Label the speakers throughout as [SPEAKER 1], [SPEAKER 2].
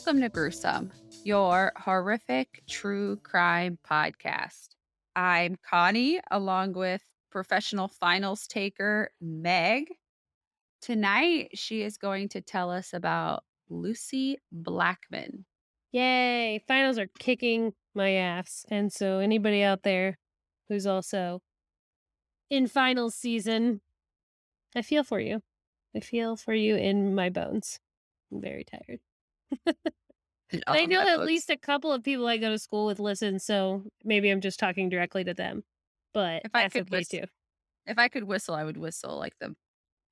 [SPEAKER 1] Welcome to Gruesome, your horrific true crime podcast. I'm Connie, along with professional finals taker Meg. Tonight, she is going to tell us about Lucie Blackman.
[SPEAKER 2] Yay! Finals are kicking my ass. And so, anybody out there who's also in finals season, I feel for you. I feel for you in my bones. I'm very tired. I know at least a couple of people I go to school with listen, so maybe I'm just talking directly to them. But
[SPEAKER 1] if I could whistle, too. If I could whistle, I would whistle like the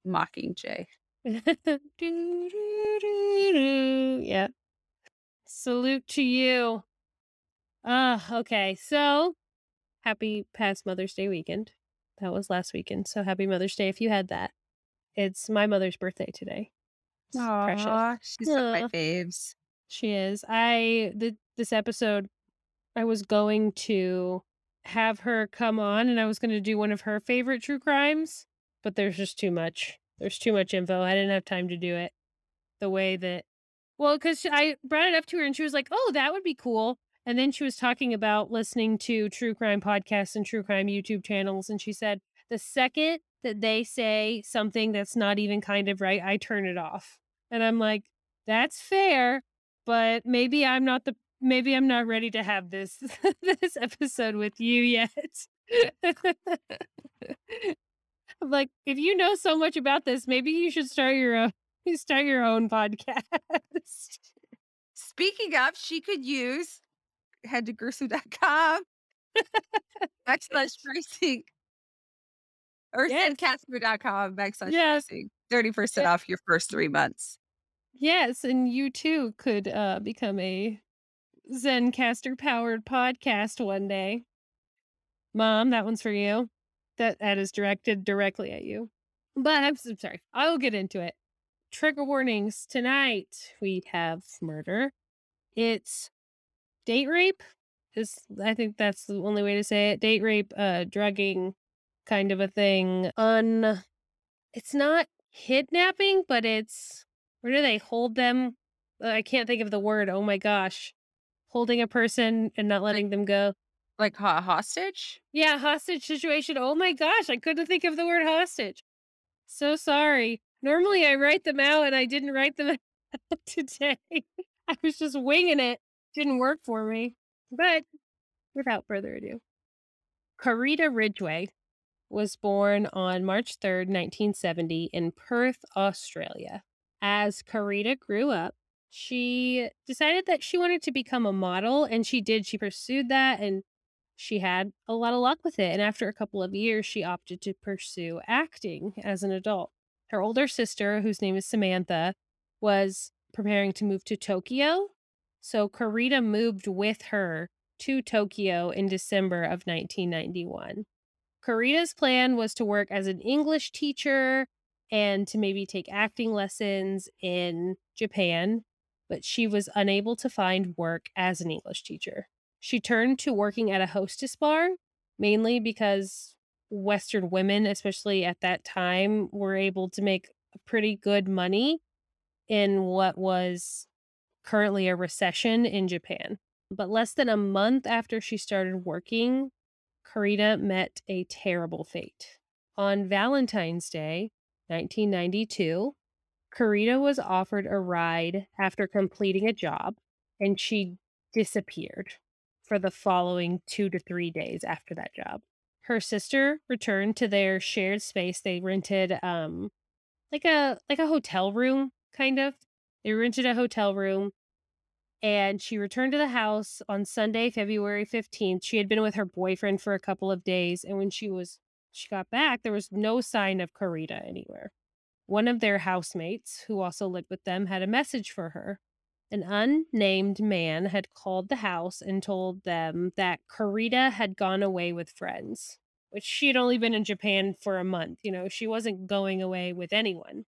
[SPEAKER 1] Mockingjay.
[SPEAKER 2] yeah. Salute to you. Ah, uh, okay. So happy past Mother's Day weekend. That was last weekend. So happy Mother's Day if you had that. It's my mother's birthday today.
[SPEAKER 1] Aww, precious. She's one of my faves.
[SPEAKER 2] She is. I the this episode I was going to have her come on and I was going to do one of her favorite true crimes, but there's just too much. There's too much info. I didn't have time to do it the way that well, because I brought it up to her and she was like, "Oh, that would be cool." And then she was talking about listening to true crime podcasts and true crime YouTube channels, and she said the second that they say something that's not even kind of right, I turn it off. And I'm like, that's fair, but maybe I'm not the maybe I'm not ready to have this this episode with you yet. I'm like, if you know so much about this, maybe you should start your own start your own podcast.
[SPEAKER 1] Speaking of, she could use head to gruesome.com backslash pricing or yes. zencastr.com backslash yes. pricing. 30% yes. off your first three months.
[SPEAKER 2] Yes, and you too could uh, become a Zencastr powered podcast one day. Mom, that one's for you. That that is directed directly at you. But I'm, I'm sorry. I will get into it. Trigger warnings tonight. We have murder. It's date rape. Is I think that's the only way to say it. Date rape, uh, drugging, kind of a thing. Un. It's not kidnapping, but it's where do they hold them? Uh, I can't think of the word. Oh my gosh. Holding a person and not letting like, them go.
[SPEAKER 1] Like a hostage?
[SPEAKER 2] Yeah, hostage situation. Oh my gosh, I couldn't think of the word hostage. So sorry. Normally I write them out and I didn't write them out today. I was just winging it. Didn't work for me. But without further ado, Carita Ridgway was born on March 3rd, 1970, in Perth, Australia. As Carita grew up, she decided that she wanted to become a model, and she did. She pursued that, and she had a lot of luck with it. And after a couple of years, she opted to pursue acting as an adult. Her older sister, whose name is Samantha, was preparing to move to Tokyo. So Carita moved with her to Tokyo in December of 1991. Carita's plan was to work as an English teacher and to maybe take acting lessons in Japan, but she was unable to find work as an English teacher. She turned to working at a hostess bar, mainly because Western women, especially at that time, were able to make pretty good money in what was currently a recession in Japan. But less than a month after she started working, Carita met a terrible fate. On Valentine's Day, 1992, Carita was offered a ride after completing a job and she disappeared for the following two to three days after that job. Her sister returned to their shared space. They rented um like a like a hotel room kind of. They rented a hotel room and she returned to the house on Sunday, February 15th. She had been with her boyfriend for a couple of days and when she was she got back, there was no sign of Carita anywhere. One of their housemates, who also lived with them, had a message for her. An unnamed man had called the house and told them that Carita had gone away with friends, which she had only been in Japan for a month. You know, she wasn't going away with anyone.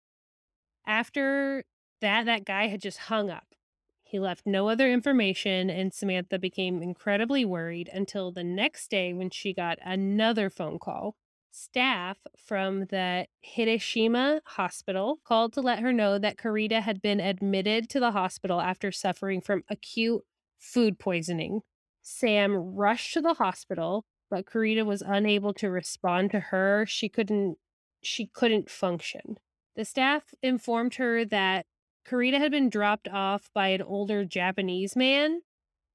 [SPEAKER 2] After that, that guy had just hung up. He left no other information, and Samantha became incredibly worried until the next day when she got another phone call Staff from the Hiroshima hospital called to let her know that Carita had been admitted to the hospital after suffering from acute food poisoning. Sam rushed to the hospital, but Carita was unable to respond to her. She couldn't she couldn't function. The staff informed her that Carita had been dropped off by an older Japanese man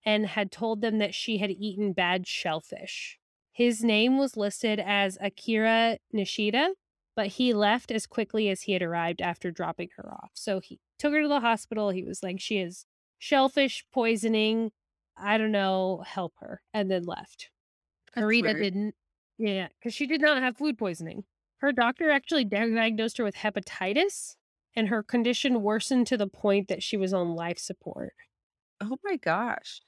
[SPEAKER 2] and had told them that she had eaten bad shellfish. His name was listed as Akira Nishida, but he left as quickly as he had arrived after dropping her off. So he took her to the hospital. He was like, She is shellfish poisoning. I don't know, help her, and then left.
[SPEAKER 1] That's weird.
[SPEAKER 2] didn't. Yeah, because she did not have food poisoning. Her doctor actually diagnosed her with hepatitis, and her condition worsened to the point that she was on life support.
[SPEAKER 1] Oh my gosh.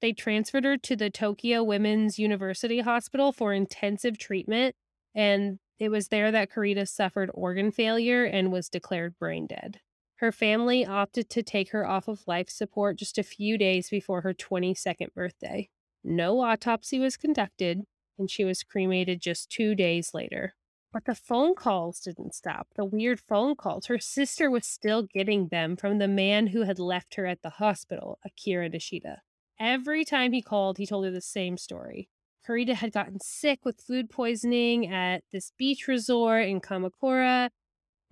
[SPEAKER 2] They transferred her to the Tokyo Women's University Hospital for intensive treatment, and it was there that Carita suffered organ failure and was declared brain dead. Her family opted to take her off of life support just a few days before her 22nd birthday. No autopsy was conducted, and she was cremated just two days later. But the phone calls didn't stop. The weird phone calls. Her sister was still getting them from the man who had left her at the hospital, Akira Nishida. Every time he called, he told her the same story. Carita had gotten sick with food poisoning at this beach resort in Kamakura.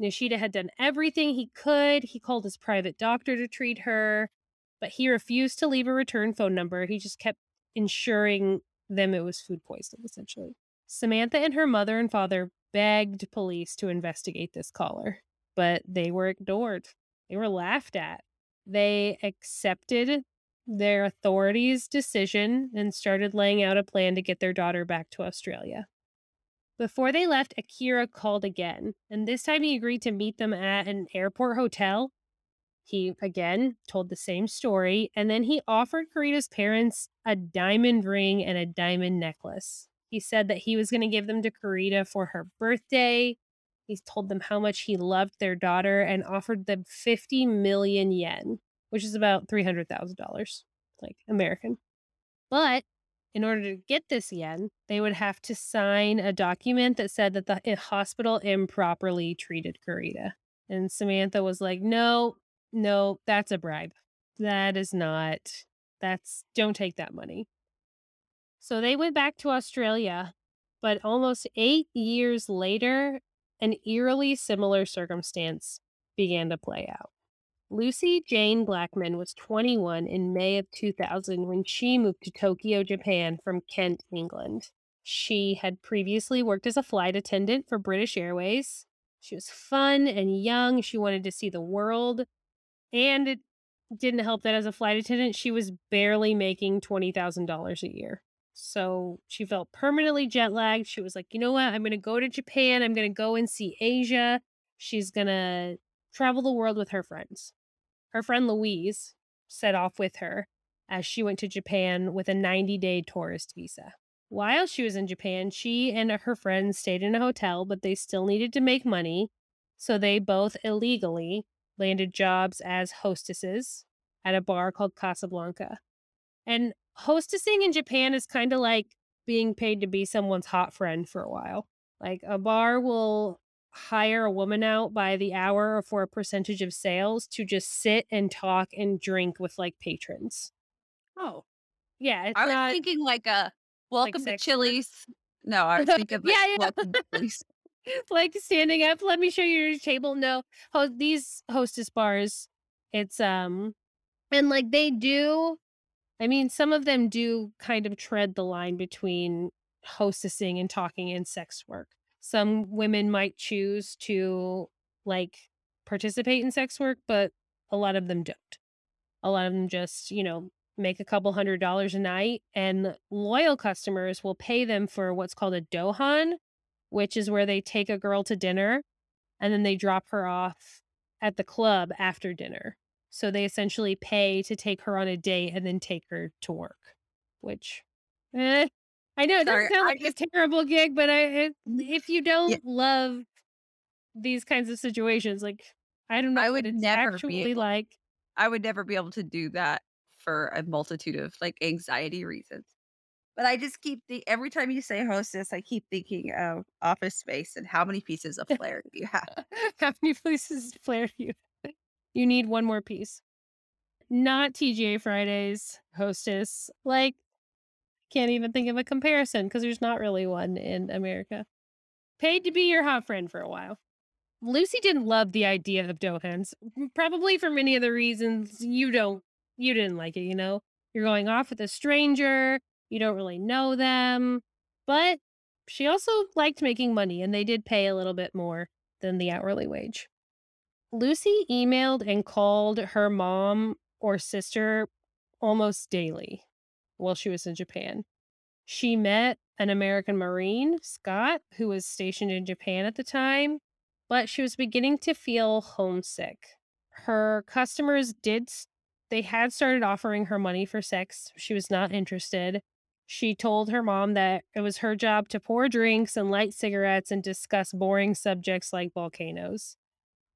[SPEAKER 2] Nishida had done everything he could. He called his private doctor to treat her, but he refused to leave a return phone number. He just kept ensuring them it was food poisoning, essentially. Samantha and her mother and father begged police to investigate this caller, but they were ignored. They were laughed at. They accepted their authorities' decision and started laying out a plan to get their daughter back to Australia. Before they left, Akira called again, and this time he agreed to meet them at an airport hotel. He again told the same story, and then he offered Carita's parents a diamond ring and a diamond necklace. He said that he was going to give them to Carita for her birthday. He told them how much he loved their daughter and offered them 50 million yen, which is about $300,000, like American. But in order to get this yen, they would have to sign a document that said that the eh, hospital improperly treated Carita. And Samantha was like, no, no, that's a bribe. That is not, that's, don't take that money. So they went back to Australia, but almost eight years later, an eerily similar circumstance began to play out. Lucie Jane Blackman was 21 in May of 2000 when she moved to Tokyo, Japan from Kent, England. She had previously worked as a flight attendant for British Airways. She was fun and young. She wanted to see the world. And it didn't help that as a flight attendant, she was barely making $20,000 a year. So she felt permanently jet lagged. She was like, you know what? I'm going to go to Japan. I'm going to go and see Asia. She's going to travel the world with her friends. Her friend Louise set off with her as she went to Japan with a 90 day tourist visa. While she was in Japan, she and her friends stayed in a hotel, but they still needed to make money. So they both illegally landed jobs as hostesses at a bar called Casablanca. And hostessing in Japan is kind of like being paid to be someone's hot friend for a while. Like a bar will hire a woman out by the hour or for a percentage of sales to just sit and talk and drink with like patrons.
[SPEAKER 1] Oh,
[SPEAKER 2] Yeah, it's
[SPEAKER 1] I was
[SPEAKER 2] not
[SPEAKER 1] thinking like a welcome to
[SPEAKER 2] sex?
[SPEAKER 1] Chili's. No, I was thinking like
[SPEAKER 2] Yeah, yeah.
[SPEAKER 1] welcome to Chili's.
[SPEAKER 2] like standing up. Let me show you your table. No, ho- these hostess bars, it's um, and like they do. I mean, some of them do kind of tread the line between hostessing and talking and sex work. Some women might choose to like participate in sex work, but a lot of them don't. A lot of them just, you know, make a couple hundred dollars a night, and loyal customers will pay them for what's called a dohan, which is where they take a girl to dinner and then they drop her off at the club after dinner. So they essentially pay to take her on a date and then take her to work, which eh, I know it doesn't
[SPEAKER 1] Sorry,
[SPEAKER 2] sound like
[SPEAKER 1] just-
[SPEAKER 2] a terrible gig, but I, if you don't
[SPEAKER 1] Yeah.
[SPEAKER 2] love these kinds of situations, like I don't know
[SPEAKER 1] I would never be
[SPEAKER 2] actually
[SPEAKER 1] able-
[SPEAKER 2] like.
[SPEAKER 1] I would never be able to do that for a multitude of like anxiety reasons. But I just keep the every time you say hostess, I keep thinking of Office Space and how many pieces of flair do you have?
[SPEAKER 2] How many pieces of flair do you You need one more piece. Not TGI Fridays, hostess. Like, can't even think of a comparison because there's not really one in America. Paid to be your hot friend for a while. Lucie didn't love the idea of dohans, probably for many of the reasons you don't, you didn't like it, you know? You're going off with a stranger, you don't really know them. But she also liked making money, and they did pay a little bit more than the hourly wage. Lucie emailed and called her mom or sister almost daily while she was in Japan. She met an American Marine, Scott, who was stationed in Japan at the time, but she was beginning to feel homesick. Her customers did, they had started offering her money for sex. She was not interested. She told her mom that it was her job to pour drinks and light cigarettes and discuss boring subjects like volcanoes.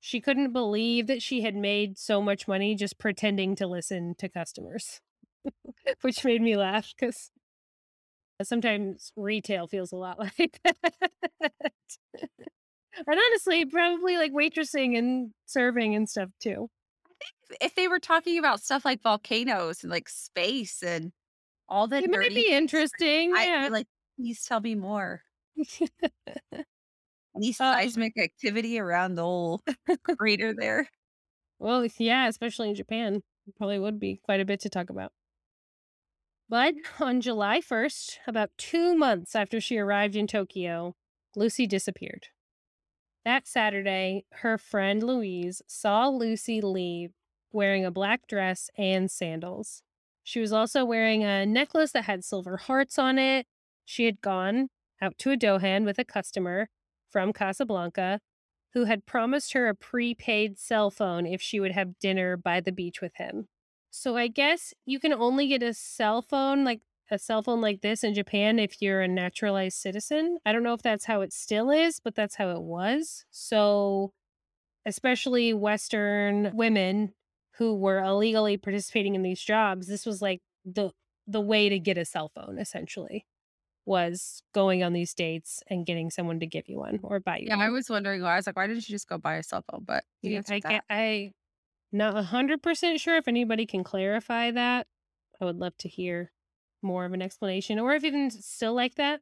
[SPEAKER 2] She couldn't believe that she had made so much money just pretending to listen to customers, which made me laugh because sometimes retail feels a lot like that. and honestly, probably like waitressing and serving and stuff too.
[SPEAKER 1] I think if they were talking about stuff like volcanoes and like space and all that
[SPEAKER 2] It might be interesting.
[SPEAKER 1] I
[SPEAKER 2] Yeah.
[SPEAKER 1] like, please tell me more. Any
[SPEAKER 2] Uh,
[SPEAKER 1] seismic activity around the whole crater there?
[SPEAKER 2] well, yeah, especially in Japan. Probably would be quite a bit to talk about. But on July 1st, about two months after she arrived in Tokyo, Lucie disappeared. That Saturday, her friend Louise saw Lucie leave wearing a black dress and sandals. She was also wearing a necklace that had silver hearts on it. She had gone out to a Dohan with a customer from Casablanca who had promised her a prepaid cell phone if she would have dinner by the beach with him. So I guess you can only get a cell phone, like a cell phone like this in Japan, if you're a naturalized citizen. I don't know if that's how it still is, but that's how it was. So, especially Western women who were illegally participating in these jobs, this was like the the way to get a cell phone essentially was going on these dates and getting someone to give you one or buy you
[SPEAKER 1] Yeah,
[SPEAKER 2] one.
[SPEAKER 1] I was wondering why. I was like, why didn't you just go buy a cell phone? But you
[SPEAKER 2] Yeah, I
[SPEAKER 1] that.
[SPEAKER 2] can't, I not a hundred percent sure if anybody can clarify that. I would love to hear more of an explanation, or if even still like that.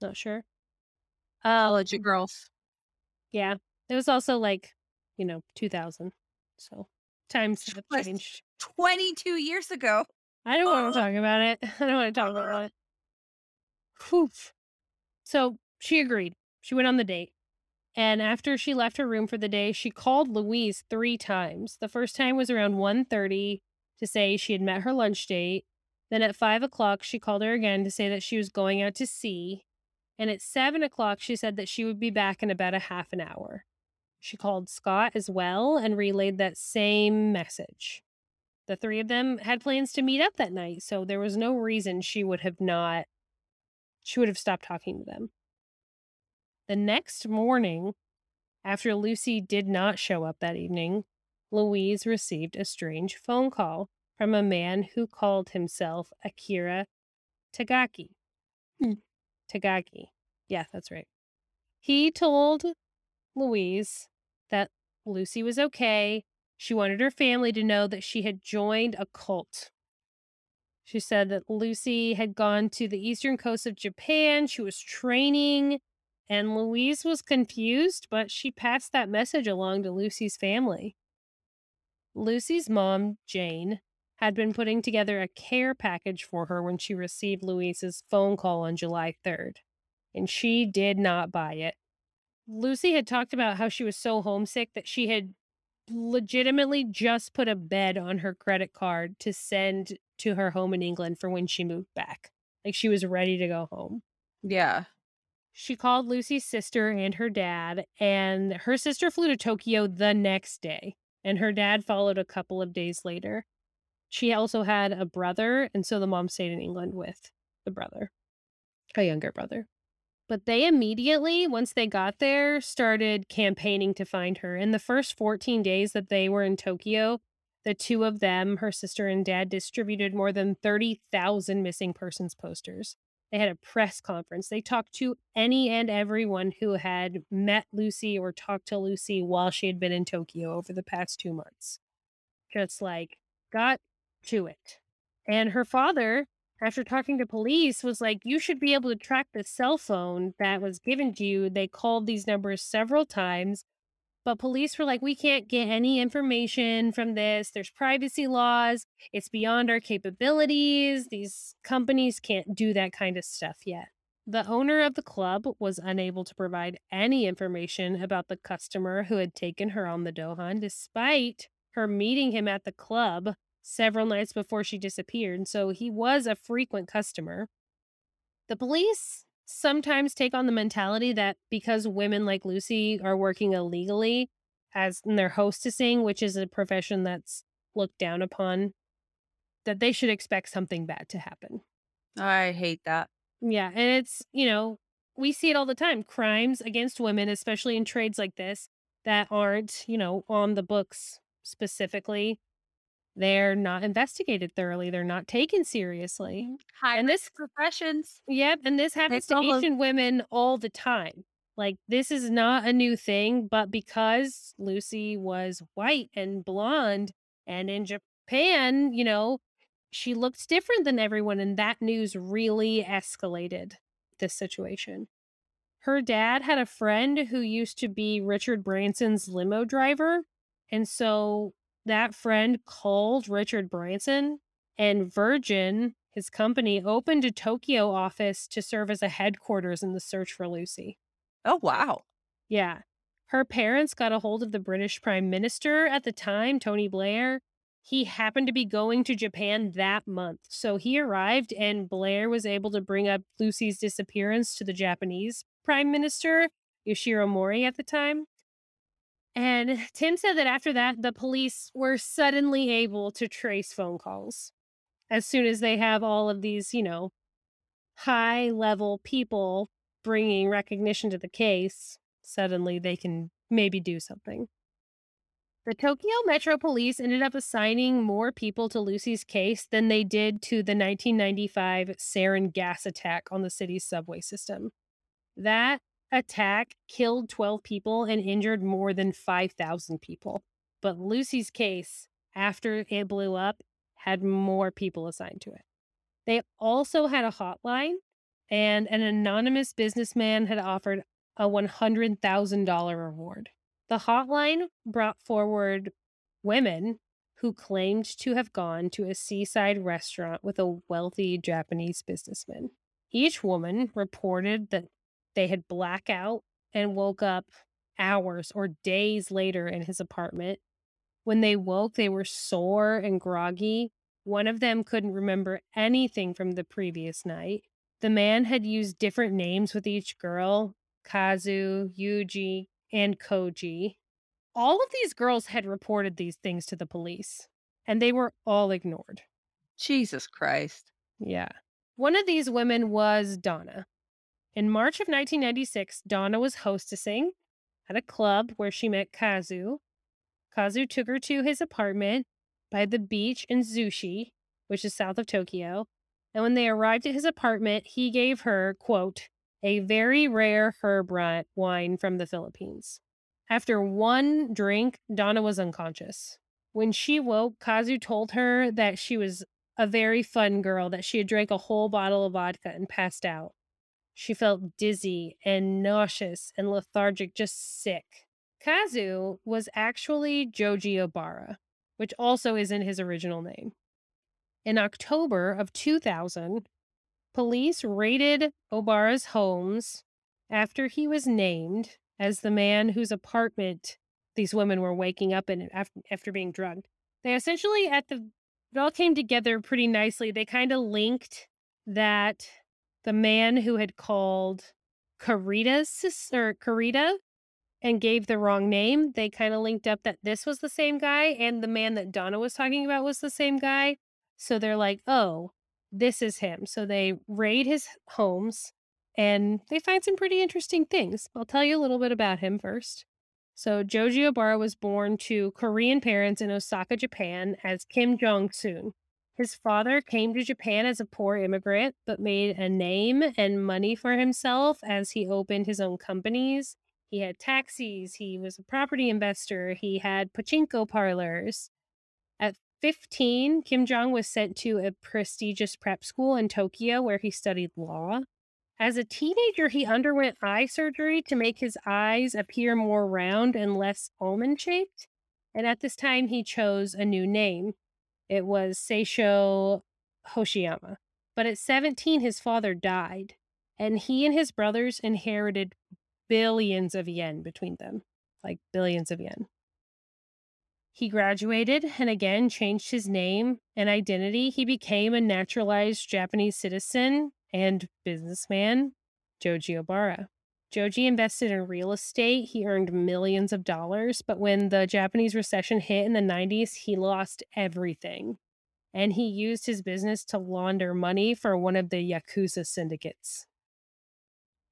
[SPEAKER 2] Not sure. Uh,
[SPEAKER 1] College girls.
[SPEAKER 2] yeah, it was also like you know two thousand, so times have changed.
[SPEAKER 1] 22 years ago.
[SPEAKER 2] I don't want to talk about it. I don't want to talk about it. Whew. So she agreed. She went on the date. And after she left her room for the day, she called Louise three times. The first time was around 1.30 to say she had met her lunch date. Then at 5 o'clock, she called her again to say that she was going out to sea. And at 7 o'clock, she said that she would be back in about a half an hour. She called Scott as well and relayed that same message. The three of them had plans to meet up that night, so there was no reason she would have not, she would have stopped talking to them. The next morning, after Lucie did not show up that evening, Louise received a strange phone call from a man who called himself Akira Tagaki.
[SPEAKER 1] Hmm.
[SPEAKER 2] Tagaki. Yeah, that's right. He told Louise that Lucie was okay. She wanted her family to know that she had joined a cult. She said that Lucie had gone to the eastern coast of Japan. She was training, and Louise was confused, but she passed that message along to Lucie's family. Lucie's mom, Jane, had been putting together a care package for her when she received Louise's phone call on July 3rd, and she did not buy it. Lucie had talked about how she was so homesick that she had legitimately just put a bed on her credit card to send to her home in England for when she moved back. Like she was ready to go home.
[SPEAKER 1] Yeah.
[SPEAKER 2] She called Lucie's sister and her dad, and her sister flew to Tokyo the next day, and her dad followed a couple of days later. She also had a brother, and so the mom stayed in England with the brother, a younger brother. But they immediately, once they got there, started campaigning to find her. In the first 14 days that they were in Tokyo, the two of them, her sister and dad, distributed more than 30,000 missing persons posters. They had a press conference. They talked to any and everyone who had met Lucie or talked to Lucie while she had been in Tokyo over the past two months. Just like got to it. And her father, after talking to police, was like, You should be able to track the cell phone that was given to you. They called these numbers several times. But police were like, we can't get any information from this. There's privacy laws. It's beyond our capabilities. These companies can't do that kind of stuff yet. The owner of the club was unable to provide any information about the customer who had taken her on the Dohan, despite her meeting him at the club several nights before she disappeared. So he was a frequent customer. The police sometimes take on the mentality that because women like Lucie are working illegally as in their hostessing, which is a profession that's looked down upon, that they should expect something bad to happen.
[SPEAKER 1] I hate that.
[SPEAKER 2] Yeah, and it's, you know, we see it all the time. Crimes against women, especially in trades like this that aren't, you know, on the books specifically they're not investigated thoroughly. They're not taken seriously.
[SPEAKER 1] Mm-hmm. High and this professions.
[SPEAKER 2] Yep. And this happens to Asian women all the time. Like this is not a new thing, but because Lucie was white and blonde and in Japan, you know, she looks different than everyone. And that news really escalated this situation. Her dad had a friend who used to be Richard Branson's limo driver. And so that friend called Richard Branson, and Virgin, his company, opened a Tokyo office to serve as a headquarters in the search for Lucie.
[SPEAKER 1] Oh, wow.
[SPEAKER 2] Yeah. Her parents got a hold of the British Prime Minister at the time, Tony Blair. He happened to be going to Japan that month. So he arrived, and Blair was able to bring up Lucie's disappearance to the Japanese Prime Minister, Yoshiro Mori, at the time. And Tim said that after that, the police were suddenly able to trace phone calls as soon as they have all of these, you know, high level people bringing recognition to the case. Suddenly they can maybe do something. The Tokyo Metro Police ended up assigning more people to Lucie's case than they did to the 1995 sarin gas attack on the city's subway system. That attack killed 12 people and injured more than 5,000 people. But Lucie's case, after it blew up, had more people assigned to it. They also had a hotline, and an anonymous businessman had offered a $100,000 reward. The hotline brought forward women who claimed to have gone to a seaside restaurant with a wealthy Japanese businessman. Each woman reported that they had blackout and woke up hours or days later in his apartment. When they woke, they were sore and groggy. One of them couldn't remember anything from the previous night. The man had used different names with each girl Kazu, Yuji, and Koji. All of these girls had reported these things to the police, and they were all ignored.
[SPEAKER 1] Jesus Christ.
[SPEAKER 2] Yeah. One of these women was Donna. In March of 1996, Donna was hostessing at a club where she met Kazu. Kazu took her to his apartment by the beach in Zushi, which is south of Tokyo. And when they arrived at his apartment, he gave her, quote, a very rare herb wine from the Philippines. After one drink, Donna was unconscious. When she woke, Kazu told her that she was a very fun girl, that she had drank a whole bottle of vodka and passed out. She felt dizzy and nauseous and lethargic, just sick. Kazu was actually Joji Obara, which also isn't his original name. In October of 2000, police raided Obara's homes after he was named as the man whose apartment these women were waking up in after, after being drugged. They essentially, at the, it all came together pretty nicely. They kind of linked that the man who had called Carita's sister, Carita, and gave the wrong name, they kind of linked up that this was the same guy and the man that Donna was talking about was the same guy. So they're like, oh, this is him. So they raid his homes and they find some pretty interesting things. I'll tell you a little bit about him first. So Joji Obara was born to Korean parents in Osaka, Japan as Kim Jong Soon. His father came to Japan as a poor immigrant, but made a name and money for himself as he opened his own companies. He had taxis, he was a property investor, he had pachinko parlors. At 15, Kim Jong was sent to a prestigious prep school in Tokyo where he studied law. As a teenager, he underwent eye surgery to make his eyes appear more round and less almond shaped. And at this time, he chose a new name. It was Seisho Hoshiyama. But at 17, his father died, and he and his brothers inherited billions of yen between them, like billions of yen. He graduated and again changed his name and identity. He became a naturalized Japanese citizen and businessman, Joji Obara. Joji invested in real estate. He earned millions of dollars, but when the Japanese recession hit in the 90s, he lost everything. And he used his business to launder money for one of the Yakuza syndicates.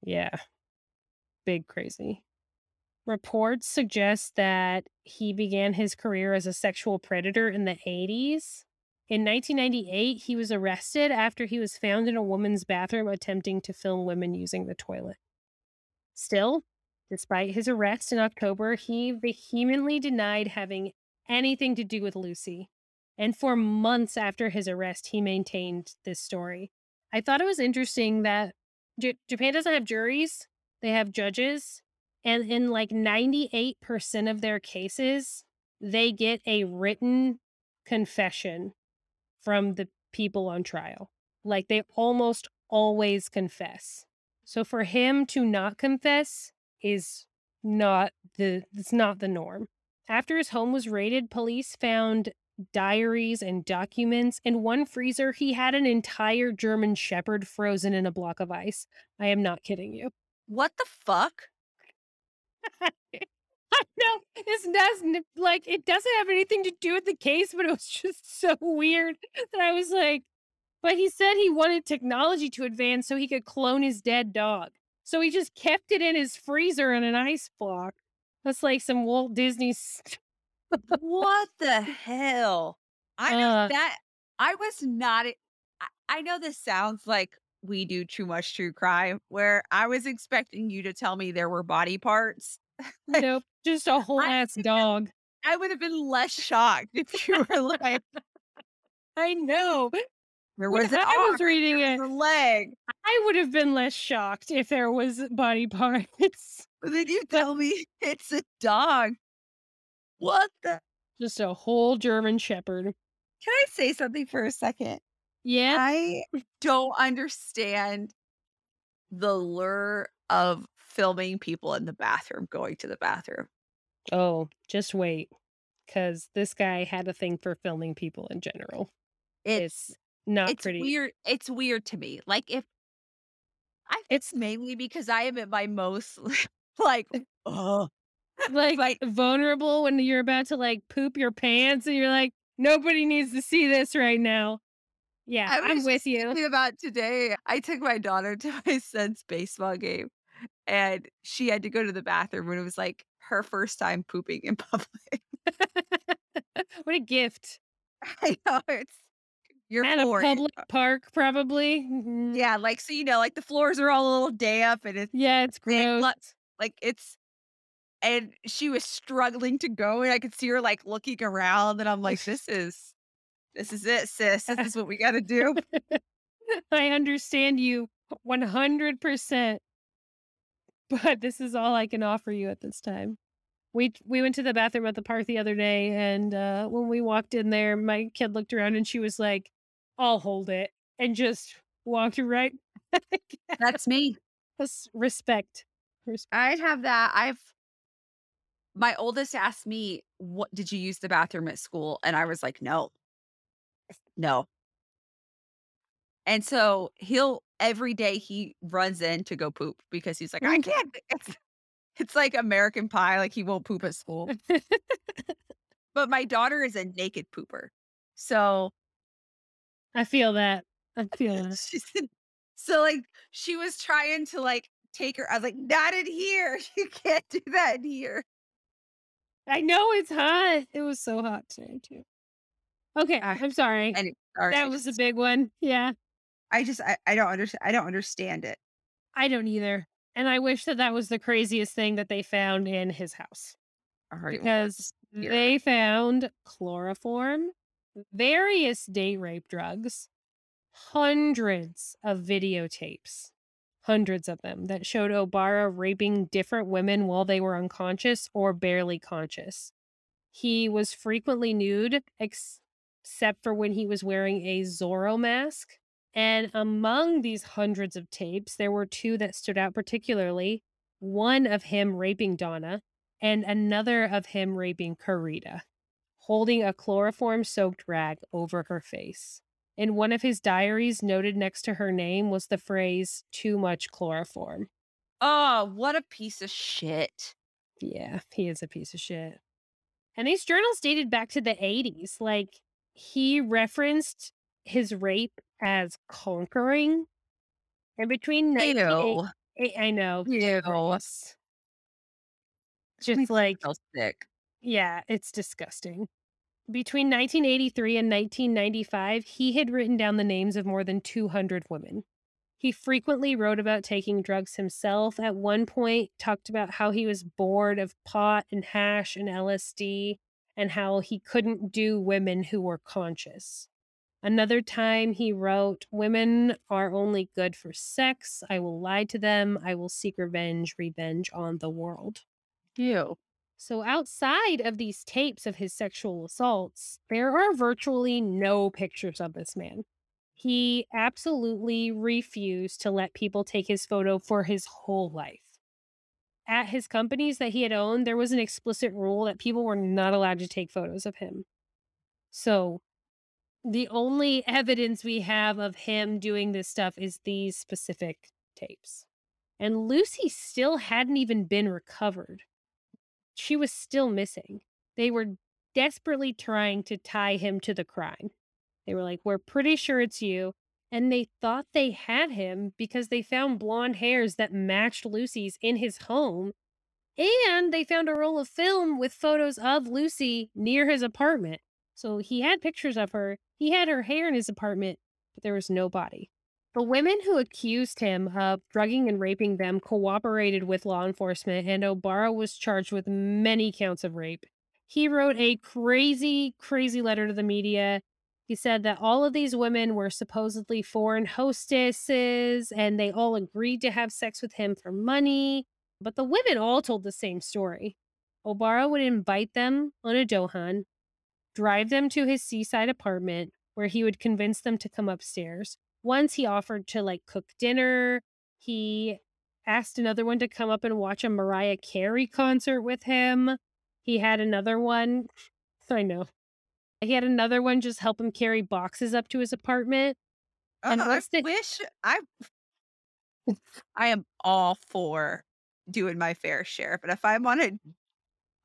[SPEAKER 2] Yeah. Big crazy. Reports suggest that he began his career as a sexual predator in the 80s. In 1998, he was arrested after he was found in a woman's bathroom attempting to film women using the toilet. Still, despite his arrest in October, he vehemently denied having anything to do with Lucie. And for months after his arrest, he maintained this story. I thought it was interesting that J- Japan doesn't have juries, they have judges. And in like 98% of their cases, they get a written confession from the people on trial. Like they almost always confess. So for him to not confess is not the it's not the norm. After his home was raided, police found diaries and documents. In one freezer, he had an entire German shepherd frozen in a block of ice. I am not kidding you.
[SPEAKER 1] What the fuck?
[SPEAKER 2] I know it's doesn't like it doesn't have anything to do with the case, but it was just so weird that I was like, but he said he wanted technology to advance so he could clone his dead dog. So he just kept it in his freezer in an ice block. That's like some Walt Disney. St-
[SPEAKER 1] what the hell? I know
[SPEAKER 2] Uh.
[SPEAKER 1] that I was not. I, I know this sounds like we do too much true crime, where I was expecting you to tell me there were body parts. Like,
[SPEAKER 2] nope, just a whole
[SPEAKER 1] I
[SPEAKER 2] ass dog.
[SPEAKER 1] I would have been less shocked if you were like,
[SPEAKER 2] I know.
[SPEAKER 1] There
[SPEAKER 2] When
[SPEAKER 1] was an
[SPEAKER 2] I was reading it,
[SPEAKER 1] a leg.
[SPEAKER 2] I would have been less shocked if there was body parts.
[SPEAKER 1] But then you tell me it's a dog. What the?
[SPEAKER 2] Just a whole German Shepherd.
[SPEAKER 1] Can I say something for a second?
[SPEAKER 2] Yeah.
[SPEAKER 1] I don't understand the lure of filming people in the bathroom going to the bathroom.
[SPEAKER 2] Oh, just wait. Because this guy had a thing for filming people in general.
[SPEAKER 1] It's
[SPEAKER 2] Not
[SPEAKER 1] it's
[SPEAKER 2] pretty.
[SPEAKER 1] weird. It's weird to me. Like if I
[SPEAKER 2] It's-
[SPEAKER 1] mainly because I am at my most like oh
[SPEAKER 2] Like,
[SPEAKER 1] like-
[SPEAKER 2] vulnerable when you're about to like poop your pants and you're like, nobody needs to see this right now. Yeah,
[SPEAKER 1] I
[SPEAKER 2] I'm with you.
[SPEAKER 1] about today. I took my daughter to my son's baseball game and she had to go to the bathroom and it was like her first time pooping in public.
[SPEAKER 2] what a gift.
[SPEAKER 1] I know it's you're
[SPEAKER 2] At a public park, probably. Mhm.
[SPEAKER 1] Yeah, like so you know, like the floors are all a little damp and it's
[SPEAKER 2] Yeah, it's gross.
[SPEAKER 1] like it's and she was struggling to go and I could see her like looking around and I'm like, this is this is it, sis. This is what we gotta do.
[SPEAKER 2] I understand you 100%. But this is all I can offer you at this time. We we went to the bathroom at the park the other day and uh when we walked in there my kid looked around and she was like, "I'll hold it." And just walk walked right.
[SPEAKER 1] That's me.
[SPEAKER 2] That's respect. Res-
[SPEAKER 1] I'd have that. I've my oldest asked me, What did you use the bathroom at school? And I was like, No. No. And so he'll every day he runs in to go poop because he's like, I
[SPEAKER 2] Mm.
[SPEAKER 1] can't. It's, it's like American pie, like he won't poop at school. But my daughter is a naked pooper. So
[SPEAKER 2] I feel that. I feel that.
[SPEAKER 1] so like she was trying to like take her. I was like, not in here. You can't do that in here.
[SPEAKER 2] I know it's hot. It was so hot today too. Okay,
[SPEAKER 1] Ah,
[SPEAKER 2] I'm sorry.
[SPEAKER 1] sorry,
[SPEAKER 2] That was a big one. Yeah,
[SPEAKER 1] I just I I don't understand I don't understand it.
[SPEAKER 2] I don't either. And I wish that that was the craziest thing that they found in his house because
[SPEAKER 1] let's hear it.
[SPEAKER 2] they found chloroform, various date rape drugs, hundreds of videotapes, hundreds of them that showed Obara raping different women while they were unconscious or barely conscious. He was frequently nude, ex- except for when he was wearing a Zorro mask. And among these hundreds of tapes, there were two that stood out particularly one of him raping Donna, and another of him raping Carita, holding a chloroform soaked rag over her face. In one of his diaries, noted next to her name was the phrase, too much chloroform.
[SPEAKER 1] Oh, what a piece of shit.
[SPEAKER 2] Yeah, he is a piece of shit. And these journals dated back to the 80s. Like, he referenced his rape as conquering. And between 1980
[SPEAKER 1] Ew.
[SPEAKER 2] I know.
[SPEAKER 1] Ew.
[SPEAKER 2] Just like,
[SPEAKER 1] sick.
[SPEAKER 2] yeah, it's disgusting. Between 1983 and 1995, he had written down the names of more than 200 women. He frequently wrote about taking drugs himself. At one point, talked about how he was bored of pot and hash and LSD and how he couldn't do women who were conscious. Another time he wrote, Women are only good for sex. I will lie to them. I will seek revenge, revenge on the world.
[SPEAKER 1] Ew.
[SPEAKER 2] So, outside of these tapes of his sexual assaults, there are virtually no pictures of this man. He absolutely refused to let people take his photo for his whole life. At his companies that he had owned, there was an explicit rule that people were not allowed to take photos of him. So, the only evidence we have of him doing this stuff is these specific tapes. And Lucie still hadn't even been recovered. She was still missing. They were desperately trying to tie him to the crime. They were like, We're pretty sure it's you. And they thought they had him because they found blonde hairs that matched Lucie's in his home. And they found a roll of film with photos of Lucie near his apartment. So he had pictures of her. He had her hair in his apartment, but there was no body. The women who accused him of drugging and raping them cooperated with law enforcement, and Obara was charged with many counts of rape. He wrote a crazy, crazy letter to the media. He said that all of these women were supposedly foreign hostesses and they all agreed to have sex with him for money. But the women all told the same story. Obara would invite them on a Dohan, drive them to his seaside apartment where he would convince them to come upstairs. Once he offered to like cook dinner. He asked another one to come up and watch a Mariah Carey concert with him. He had another one. So I know. He had another one just help him carry boxes up to his apartment. And
[SPEAKER 1] Uh, I
[SPEAKER 2] they-
[SPEAKER 1] wish I I am all for doing my fair share, but if I'm on a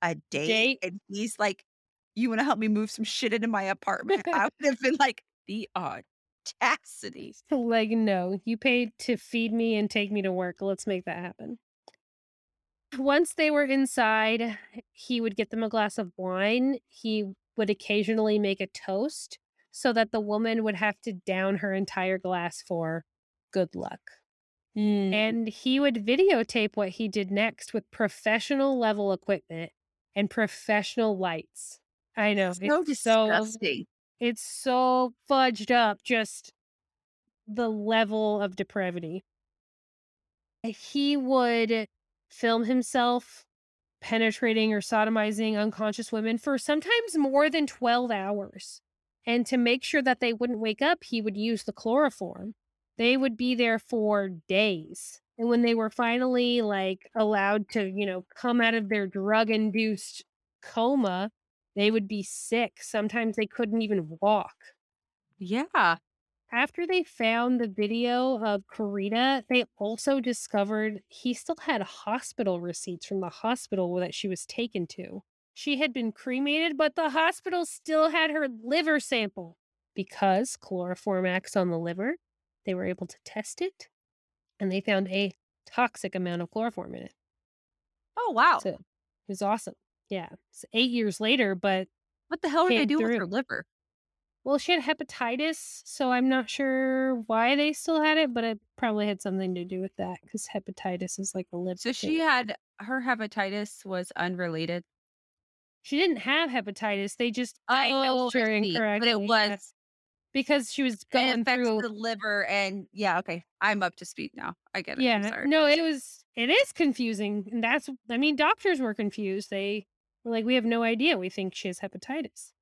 [SPEAKER 1] a date,
[SPEAKER 2] Date?
[SPEAKER 1] and he's like, "You wanna help me move some shit into my apartment?" I would have been like, "The audacity."
[SPEAKER 2] Like, no, you paid to feed me and take me to work. Let's make that happen. Once they were inside, he would get them a glass of wine. He would occasionally make a toast so that the woman would have to down her entire glass for good luck.
[SPEAKER 1] Mm.
[SPEAKER 2] And he would videotape what he did next with professional level equipment and professional lights. I know.
[SPEAKER 1] so
[SPEAKER 2] it's so
[SPEAKER 1] disgusting.
[SPEAKER 2] It's so fudged up just the level of depravity. Eh, he would film himself penetrating or sodomizing unconscious women for sometimes more than 12 hours and to make sure that they wouldn't wake up he would use the chloroform. They would be there for days and when they were finally like allowed to you know come out of their drug induced coma they would be sick sometimes they couldn't even walk
[SPEAKER 1] Yeah.
[SPEAKER 2] after they found the video of Karina, they also discovered he still had hospital receipts from the hospital that she was taken to. She had been cremated, but the hospital still had her liver sample. Because chloroform acts on the liver, they were able to test it and they found a toxic amount of chloroform in it.
[SPEAKER 1] Oh, wow.
[SPEAKER 2] So it was awesome. Yeah. It's eight years later, but
[SPEAKER 1] What the hell did they do with her liver?
[SPEAKER 2] Well, she had hepatitis, so I'm not sure why they still had it, but it probably had something to do with that because hepatitis is like a lip
[SPEAKER 1] So she
[SPEAKER 2] thing.
[SPEAKER 1] had her hepatitis was unrelated?
[SPEAKER 2] She didn't have hepatitis, they just
[SPEAKER 1] I
[SPEAKER 2] diagnosed her oh,
[SPEAKER 1] I see, but it
[SPEAKER 2] incorrectly, yeah,
[SPEAKER 1] was
[SPEAKER 2] because she was going through
[SPEAKER 1] the liver and yeah, okay. I'm up to speed now. I get it.
[SPEAKER 2] Yeah, no, it was it is confusing, and that's I mean, doctors were confused, they were like, "We have no idea, we think she has hepatitis."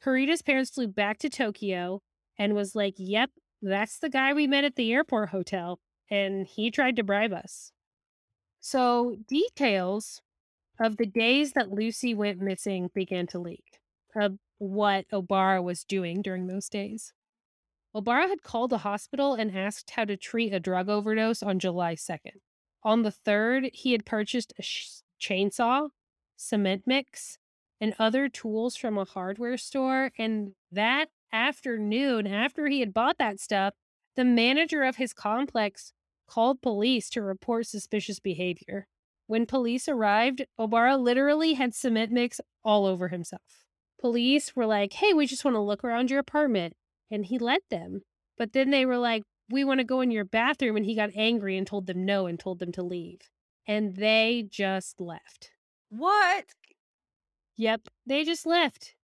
[SPEAKER 2] Carita's parents flew back to Tokyo and was like, "Yep, that's the guy we met at the airport hotel, and he tried to bribe us." So, details of the days that Lucie went missing began to leak of what Obara was doing during those days. Obara had called the hospital and asked how to treat a drug overdose on July 2nd. On the 3rd, he had purchased a sh- chainsaw, cement mix, and other tools from a hardware store. And that afternoon, after he had bought that stuff, the manager of his complex called police to report suspicious behavior. When police arrived, Obara literally had cement mix all over himself. Police were like, hey, we just want to look around your apartment. And he let them. But then they were like, we want to go in your bathroom. And he got angry and told them no and told them to leave. And they just left.
[SPEAKER 1] What?
[SPEAKER 2] Yep, they just left.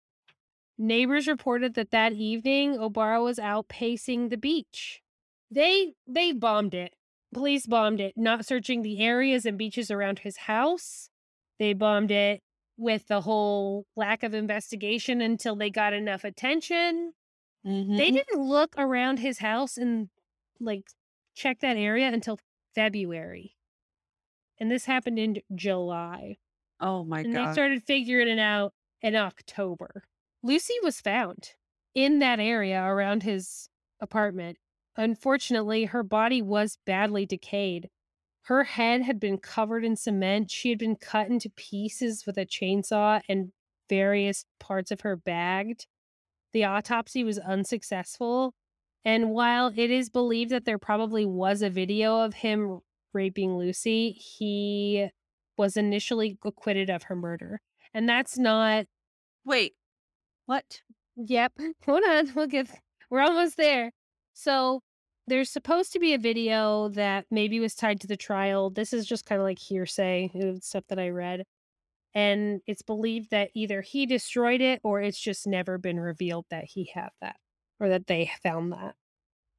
[SPEAKER 2] Neighbors reported that that evening Obara was out pacing the beach. They they bombed it. Police bombed it, not searching the areas and beaches around his house. They bombed it with the whole lack of investigation until they got enough attention. They
[SPEAKER 1] Mhm.
[SPEAKER 2] didn't look around his house and like check that area until February. And this happened in July.
[SPEAKER 1] Oh my god.
[SPEAKER 2] And they started figuring it out in October. Lucie was found in that area around his apartment. Unfortunately, her body was badly decayed. Her head had been covered in cement. She had been cut into pieces with a chainsaw and various parts of her bagged. The autopsy was unsuccessful. And while it is believed that there probably was a video of him raping Lucie, he was initially acquitted of her murder. And that's not,
[SPEAKER 1] Wait. What?
[SPEAKER 2] yep, hold on, we'll get, we're almost there. So there's supposed to be a video that maybe was tied to the trial. This is just kind of like hearsay, uh, stuff that I read. And it's believed that either he destroyed it or it's just never been revealed that he had that or that they found that.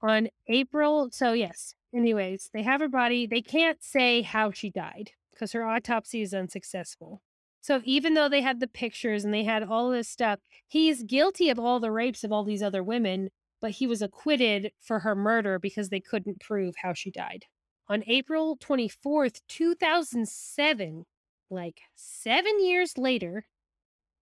[SPEAKER 2] On April, so yes, anyways, they have her body. They can't say how she died because her autopsy is unsuccessful. So even though they had the pictures and they had all this stuff, he's guilty of all the rapes of all these other women, but he was acquitted for her murder because they couldn't prove how she died. On April 24th, 2007, like seven years later,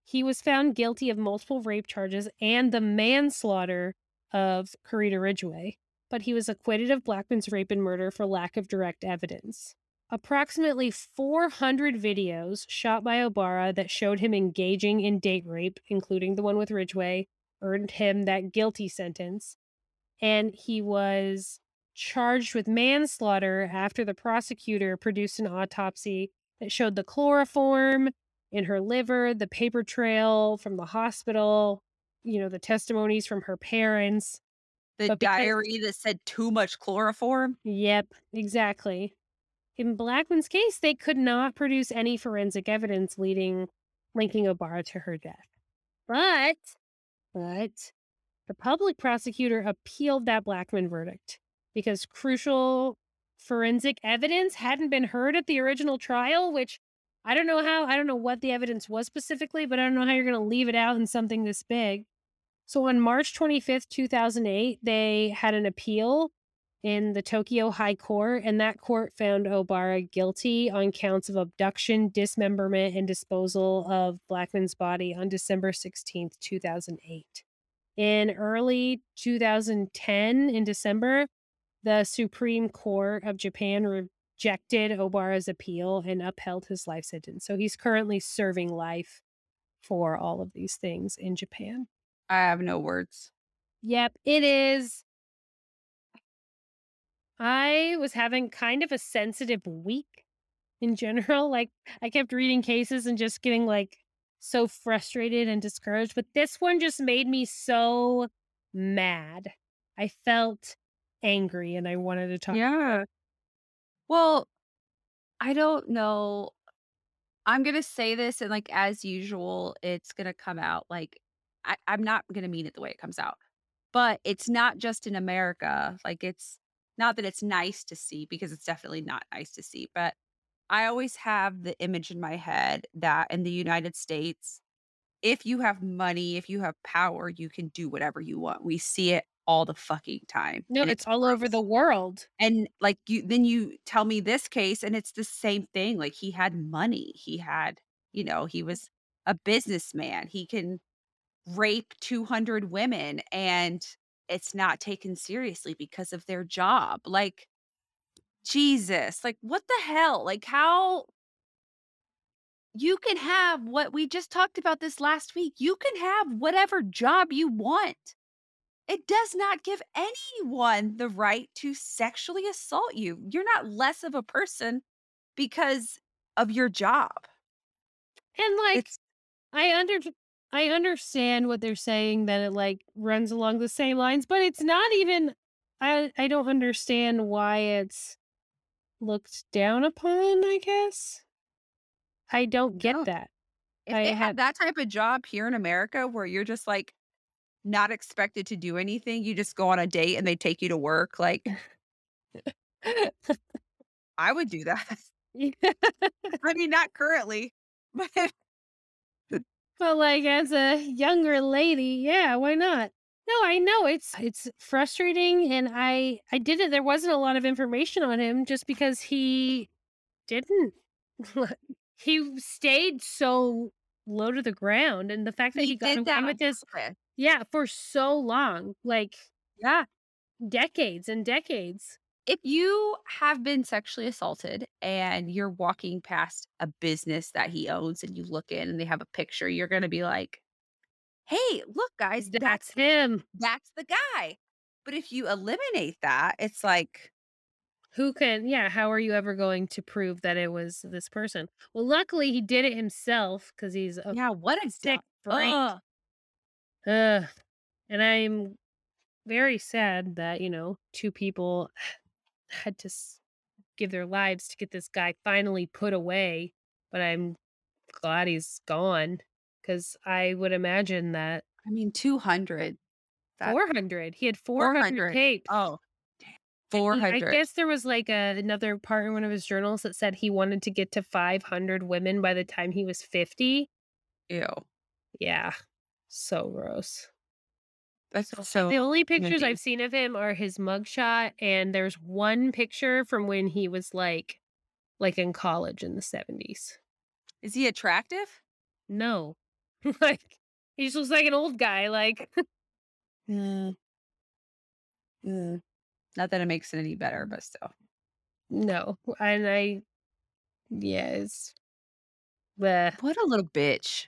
[SPEAKER 2] he was found guilty of multiple rape charges and the manslaughter of Carita Ridgway, but he was acquitted of Blackman's rape and murder for lack of direct evidence. Approximately 400 videos shot by Obara that showed him engaging in date rape, including the one with Ridgway, earned him that guilty sentence. And he was charged with manslaughter after the prosecutor produced an autopsy that showed the chloroform in her liver, the paper trail from the hospital, you know, the testimonies from her parents.
[SPEAKER 1] The
[SPEAKER 2] because-
[SPEAKER 1] diary that said too much chloroform?
[SPEAKER 2] Yep, exactly. In Blackman's case, they could not produce any forensic evidence leading linking Obara to her death. But but the public prosecutor appealed that Blackman verdict because crucial forensic evidence hadn't been heard at the original trial, which I don't know how, I don't know what the evidence was specifically, but I don't know how you're going to leave it out in something this big. So on March 25th, 2008, they had an appeal in the Tokyo High Court, and that court found Obara guilty on counts of abduction, dismemberment, and disposal of Blackman's body on December 16th, 2008. In early 2010, in December, the Supreme Court of Japan rejected Obara's appeal and upheld his life sentence. So he's currently serving life for all of these things in Japan.
[SPEAKER 1] I have no words.
[SPEAKER 2] Yep, it is. I was having kind of a sensitive week in general. Like, I kept reading cases and just getting like so frustrated and discouraged, but this one just made me so mad. I felt angry and I wanted to talk.
[SPEAKER 1] Yeah. Well, I don't know. I'm gonna say this and like as usual, it's gonna come out like I, I'm not gonna mean it the way it comes out. But it's not just in America. Like it's not that it's nice to see because it's definitely not nice to see, but I always have the image in my head that in the United States, if you have money, if you have power, you can do whatever you want. We see it all the fucking time.
[SPEAKER 2] No, it's
[SPEAKER 1] it's
[SPEAKER 2] all over the world.
[SPEAKER 1] And like you then you tell me this case and it's the same thing. Like he had money. He had, you know, he was a businessman. He can rape 200 women and it's not taken seriously because of their job. Like Jesus, like what the hell? Like how you can have what we just talked about this last week. You can have whatever job you want. It does not give anyone the right to sexually assault you. You're not less of a person because of your job.
[SPEAKER 2] And like
[SPEAKER 1] It's
[SPEAKER 2] I under I understand what they're saying that it like runs along the same lines, but it's not even I I don't understand why it's looked down upon, I guess. I don't get
[SPEAKER 1] No.
[SPEAKER 2] that.
[SPEAKER 1] if
[SPEAKER 2] I
[SPEAKER 1] they
[SPEAKER 2] have
[SPEAKER 1] had that type of job here in America where you're just like not expected to do anything, you just go on a date and they take you to work, like I would do that. I mean, not currently, but
[SPEAKER 2] But like as a younger lady, yeah, why not? No, I know it's it's frustrating and I I did it there wasn't a lot of information on him just because he didn't he stayed so low to the ground and the fact that
[SPEAKER 1] he
[SPEAKER 2] he got away with this yeah, for so long, like
[SPEAKER 1] Yeah.
[SPEAKER 2] decades and decades.
[SPEAKER 1] If you have been sexually assaulted and you're walking past a business that he owns and you look in and they have a picture, you're gonna be like, "Hey, look, guys,
[SPEAKER 2] That's
[SPEAKER 1] that's
[SPEAKER 2] him.
[SPEAKER 1] that's the guy." But if you eliminate that, it's like,
[SPEAKER 2] Who can yeah, how are you ever going to prove that it was this person? Well, luckily he did it himself because he's a
[SPEAKER 1] yeah, what a
[SPEAKER 2] sick brain.
[SPEAKER 1] ugh.
[SPEAKER 2] Ugh. And I'm very sad that, you know, two people had to give their lives to get this guy finally put away. But I'm glad he's gone because I would imagine that
[SPEAKER 1] I mean, 200. That
[SPEAKER 2] 400, he had 400,
[SPEAKER 1] 400.
[SPEAKER 2] tapes.
[SPEAKER 1] Oh, damn.
[SPEAKER 2] And he-
[SPEAKER 1] 400.
[SPEAKER 2] I guess there was like a, another part in one of his journals that said he wanted to get to 500 women by the time he was 50.
[SPEAKER 1] Ew.
[SPEAKER 2] Yeah. So gross.
[SPEAKER 1] That's
[SPEAKER 2] So,
[SPEAKER 1] so
[SPEAKER 2] the only pictures. I've seen of him are his mugshot, and there's one picture from when he was like, like in college in the 70s.
[SPEAKER 1] Is he attractive?
[SPEAKER 2] No, like he just looks like an old guy. Like,
[SPEAKER 1] Mm. Mm. Not that it makes it any better, but still.
[SPEAKER 2] no, and I, yeah, it's, bleh.
[SPEAKER 1] What a little bitch.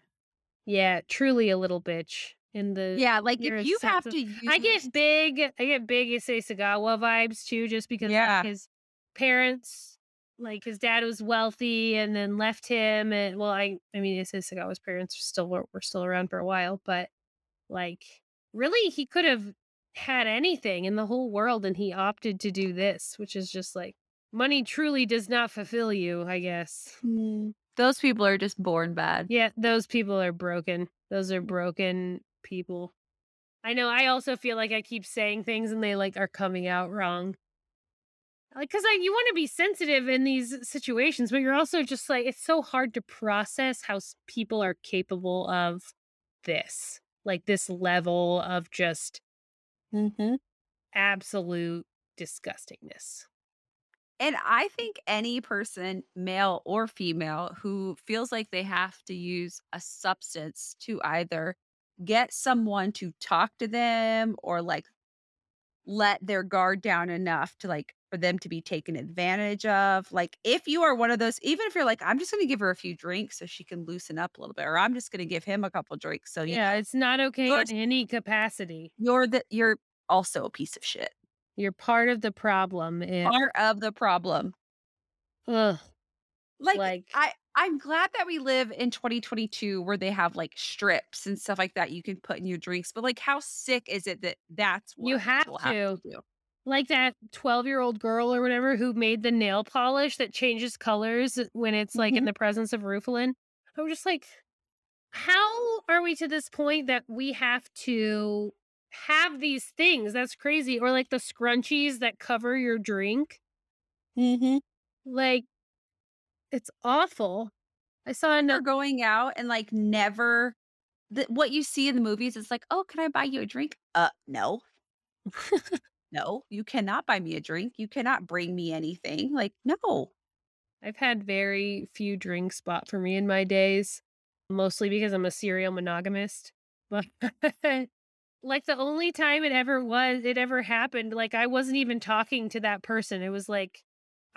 [SPEAKER 2] yeah, truly a little bitch. In the
[SPEAKER 1] Yeah, like if you have to use
[SPEAKER 2] I get big, I get big Issei Sagawa vibes too, just because like,
[SPEAKER 1] Yeah.
[SPEAKER 2] his parents, like his dad was wealthy and then left him, and well, I, I mean, Issei Sagawa's parents are still were, were still around for a while, but like, really, he could have had anything in the whole world, and he opted to do this, which is just like money truly does not fulfill you, I guess.
[SPEAKER 1] Mm. Those people are just born bad.
[SPEAKER 2] Yeah, those people are broken. Those are broken people. I know. I also feel like I keep saying things and they like are coming out wrong. Like, cause I you want to be sensitive in these situations, but you're also just like it's so hard to process how people are capable of this, like this level of just
[SPEAKER 1] Mm-hmm.
[SPEAKER 2] absolute disgustingness.
[SPEAKER 1] And I think any person, male or female, who feels like they have to use a substance to either get someone to talk to them or like let their guard down enough to like for them to be taken advantage of. Like if you are one of those, even if you're like, I'm just gonna give her a few drinks so she can loosen up a little bit, or I'm just gonna give him a couple drinks. So
[SPEAKER 2] Yeah, it's not okay in any capacity.
[SPEAKER 1] you're the you're also a piece of shit.
[SPEAKER 2] You're part of the problem. and-
[SPEAKER 1] Part of the problem.
[SPEAKER 2] Ugh.
[SPEAKER 1] Like,
[SPEAKER 2] Like-
[SPEAKER 1] I I'm glad that we live in 2022 where they have like strips and stuff like that you can put in your drinks. But like, how sick is it that that's what
[SPEAKER 2] You have
[SPEAKER 1] we'll
[SPEAKER 2] to.
[SPEAKER 1] do?
[SPEAKER 2] Like that 12-year-old girl or whatever who made the nail polish that changes colors when it's, like, in
[SPEAKER 1] Mhm.
[SPEAKER 2] the presence of Rufalin. I'm just like, how are we to this point that we have to have these things? That's crazy. Or like the scrunchies that cover your drink.
[SPEAKER 1] Mhm.
[SPEAKER 2] Like, it's awful. I saw
[SPEAKER 1] Or
[SPEAKER 2] ano
[SPEAKER 1] going out and like never the what you see in the movies is like, "Oh, can I buy you a drink?" Uh, no. No, you cannot buy me a drink. You cannot bring me anything. Like, no.
[SPEAKER 2] I've had very few drinks bought for me in my days, mostly because I'm a serial monogamist. But like the only time it ever was it ever happened, like I wasn't even talking to that person. It was like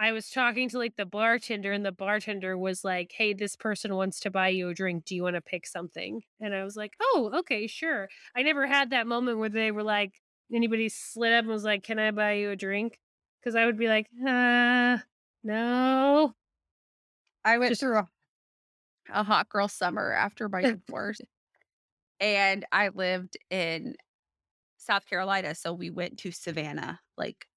[SPEAKER 2] I was talking to like the bartender and the bartender was like, "Hey, this person wants to buy you a drink. Do you want to pick something?" And I was like, "Oh, okay, sure." I never had that moment where they were like anybody slid up and was like, "Can I buy you a drink?" Cuz I would be like, "Uh, no."
[SPEAKER 1] I went
[SPEAKER 2] Just
[SPEAKER 1] through a a hot girl summer after my divorce, and I lived in South Carolina, so we went to Savannah. Like,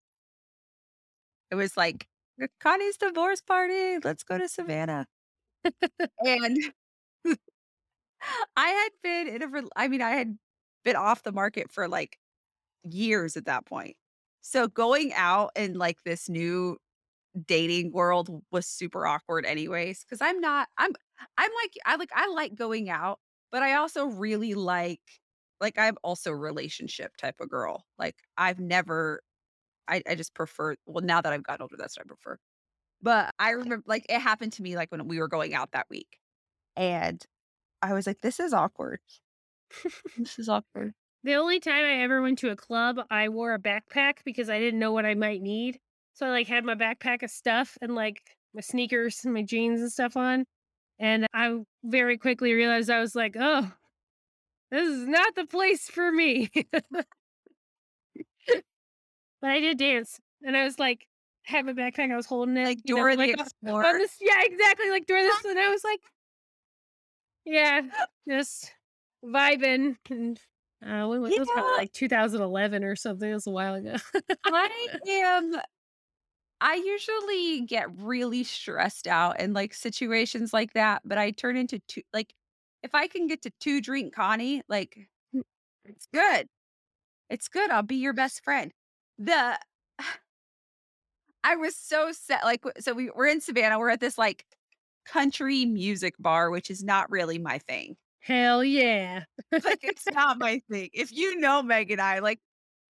[SPEAKER 1] it was like, "Uh, Connie's divorce party. Let's go to Savannah. And I had been in a I mean, I had been off the market for, like, years at that point. So going out in, like, this new dating world was super awkward anyways, because I'm not I'm I'm like I like I like going out, but I also really like like, I'm also relationship type of girl. Like, I've never I I just prefer well, now that I've gotten older, that's what I prefer. But I remember like, it happened to me, like, when we were going out that week, and I was like, "This is awkward. This is awkward."
[SPEAKER 2] The only time I ever went to a club, I wore a backpack because I didn't know what I might need. So I like had my backpack of stuff and like my sneakers and my jeans and stuff on. And I very quickly realized I was like, oh, this is not the place for me. but I did dance. And I was like, had my backpack, I was holding it.
[SPEAKER 1] Like
[SPEAKER 2] you know,
[SPEAKER 1] the
[SPEAKER 2] like,
[SPEAKER 1] Explorer.
[SPEAKER 2] on this, yeah, exactly. Like Dora this. And I was like, yeah, just vibing. And uh, when, was- it was probably like 2011 or something. It was a while ago.
[SPEAKER 1] I am I usually get really stressed out in, like, situations like that, but I turn into 2 like, if I can get to 2 drink Connie, like, it's good. It's good, I'll be your best friend. The I was so set. like, so we we're in Savannah, we're at this, like, country music bar, which is not really my thing.
[SPEAKER 2] Hell yeah.
[SPEAKER 1] Like, it's not my thing. If you know Meg and I, like,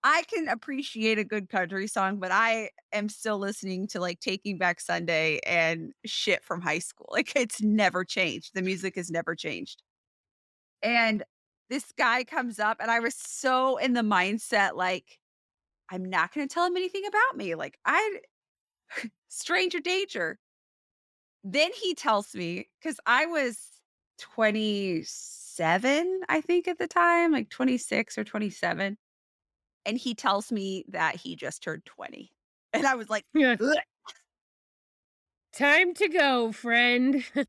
[SPEAKER 1] I can appreciate a good country song, but I am still listening to, like, Taking Back Sunday and shit from high school. Like, it's never changed. The music has never changed. And this guy comes up, and I was so in the mindset, like, I'm not gonna tell him anything about me. Like, I stranger danger. Then he tells me, because I was 27, I think, at the time, like 26 or 27. And he tells me that he just turned 20. And I was like,
[SPEAKER 2] Yeah. Time to go, friend.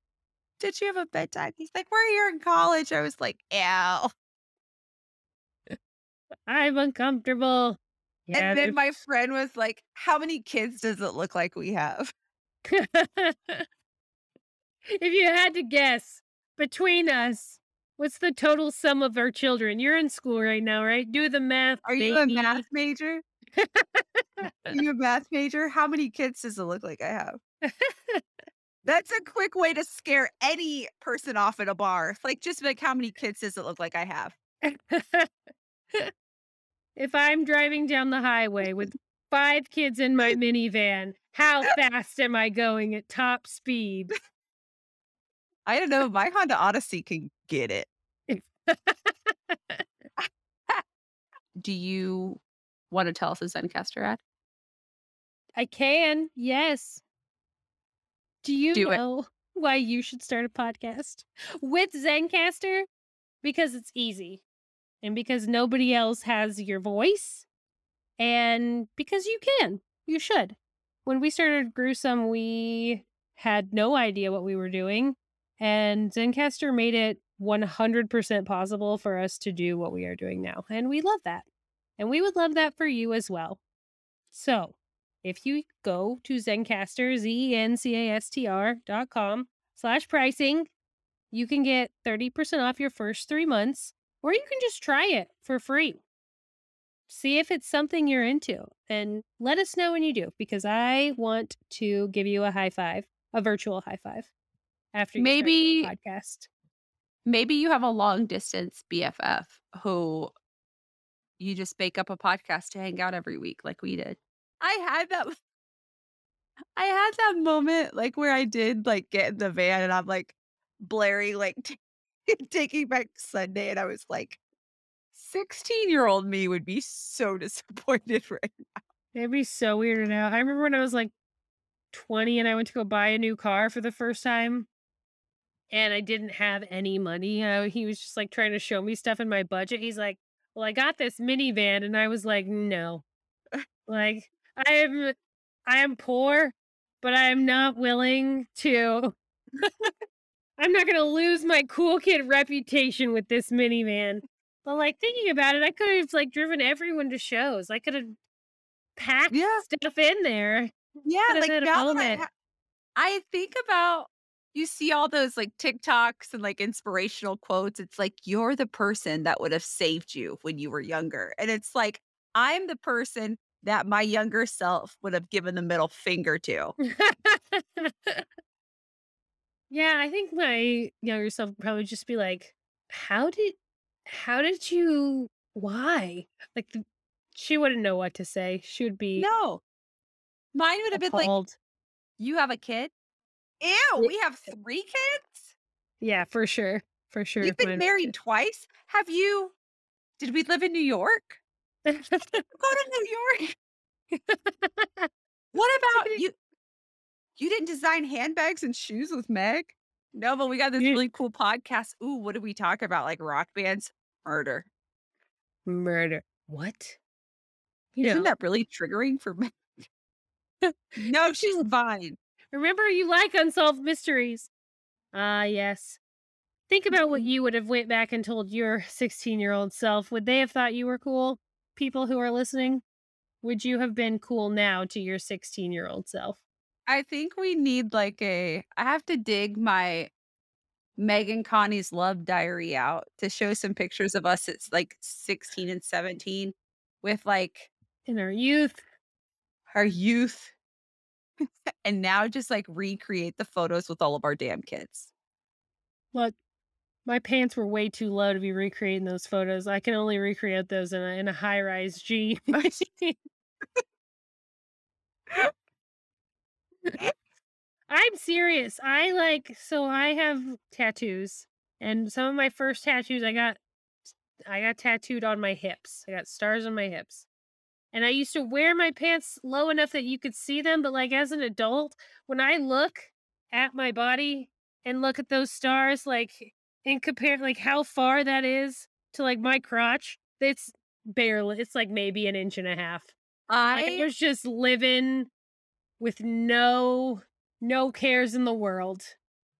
[SPEAKER 1] Did you have a bedtime? He's like, We're here in college. I was like, Ow.
[SPEAKER 2] I'm uncomfortable.
[SPEAKER 1] And then my friend was like, How many kids does it look like we have?
[SPEAKER 2] if you had to guess between us, what's the total sum of our children? You're in school right now, right? Do the math.
[SPEAKER 1] Are you a math major? Are you a math major? How many kids does it look like I have? That's a quick way to scare any person off at a bar. Like, just like, how many kids does it look like I have?
[SPEAKER 2] If I'm driving down the highway with five kids in my minivan, how fast am I going at top speed?
[SPEAKER 1] I don't know. My Honda Odyssey can get it. Do you want to tell us a Zencastr ad?
[SPEAKER 2] I can, yes. Do you
[SPEAKER 1] Do it.
[SPEAKER 2] know why you should start a podcast with Zencastr? Because it's easy. And because nobody else has your voice. And because you can. You should. When we started Gruesome, we had no idea what we were doing. And Zencastr made it 100% possible for us to do what we are doing now. And we love that. And we would love that for you as well. So if you go to Zencastr, Z-E-N-C-A-S-T-R dot com slash pricing, you can get 30% off your first three months, or you can just try it for free. See if it's something you're into and let us know when you do, because I want to give you a high five, a virtual high five after you start your
[SPEAKER 1] Maybe
[SPEAKER 2] podcast.
[SPEAKER 1] maybe you have a long distance BFF who you just make up a podcast to hang out every week like we did. I had that I had that moment like where I did like get in the van and I'm like blaring like taking back Sunday and I was like 16 year old me would be so disappointed right now.
[SPEAKER 2] It'd be so weird now. I remember when I was like 20 and I went to go buy a new car for the first time and I didn't have any money. Uh, he was just like trying to show me stuff in my budget. He's like, Well, I got this minivan. And I was like, No. like, I am I am poor, but I am not willing to I'm not gonna lose my cool kid reputation with this minivan. But like thinking about it, I could have like driven everyone to shows. I could have packed
[SPEAKER 1] Yeah.
[SPEAKER 2] stuff in there.
[SPEAKER 1] Yeah, like that ha- I think about you see all those like TikToks and like inspirational quotes. It's like you're the person that would have saved you when you were younger. And it's like I'm the person that my younger self would have given the middle finger to.
[SPEAKER 2] yeah, I think my younger self would probably just be like, "How did, how did you? Why?" Like the, she wouldn't know what to say. She would be
[SPEAKER 1] No. Mine would have been like,
[SPEAKER 2] appalled.
[SPEAKER 1] you have a kid? Ew, we have eh three kids?
[SPEAKER 2] yeah, for sure, for sure.
[SPEAKER 1] You've been
[SPEAKER 2] mine-
[SPEAKER 1] married twice? Have you did we live in New York? Go to New York. What about you? You didn't design handbags and shoes with Meg? No, but we got this really cool podcast. Ooh, what did we talk about? Like rock bands? Murder.
[SPEAKER 2] Murder. What? You
[SPEAKER 1] Isn't
[SPEAKER 2] know,
[SPEAKER 1] that really triggering for Meg? no, she's fine.
[SPEAKER 2] remember you like unsolved mysteries. Ah, yes. Think about what you would have went back and told your 16 year old self. Would they have thought you were cool? People who are listening, would you have been cool now to your 16 year old self?
[SPEAKER 1] I think we need like a I have to dig my Megan Connie's love diary out to show some pictures of us It's like 16 and 17 with like
[SPEAKER 2] In our youth,
[SPEAKER 1] our youth and now just like recreate the photos with all of our damn kids.
[SPEAKER 2] look, my pants were way too low to be recreating those photos. I can only recreate those in a, in a high rise G. I'm serious. I like so I have tattoos and some of my first tattoos I got I got tattooed on my hips. I got stars on my hips. And I used to wear my pants low enough that you could see them, but like as an adult, when I look at my body and look at those stars like and compare like how far that is to like my crotch, it's barely it's like maybe an inch and a half. Like I
[SPEAKER 1] I
[SPEAKER 2] was just living with no no cares in the world.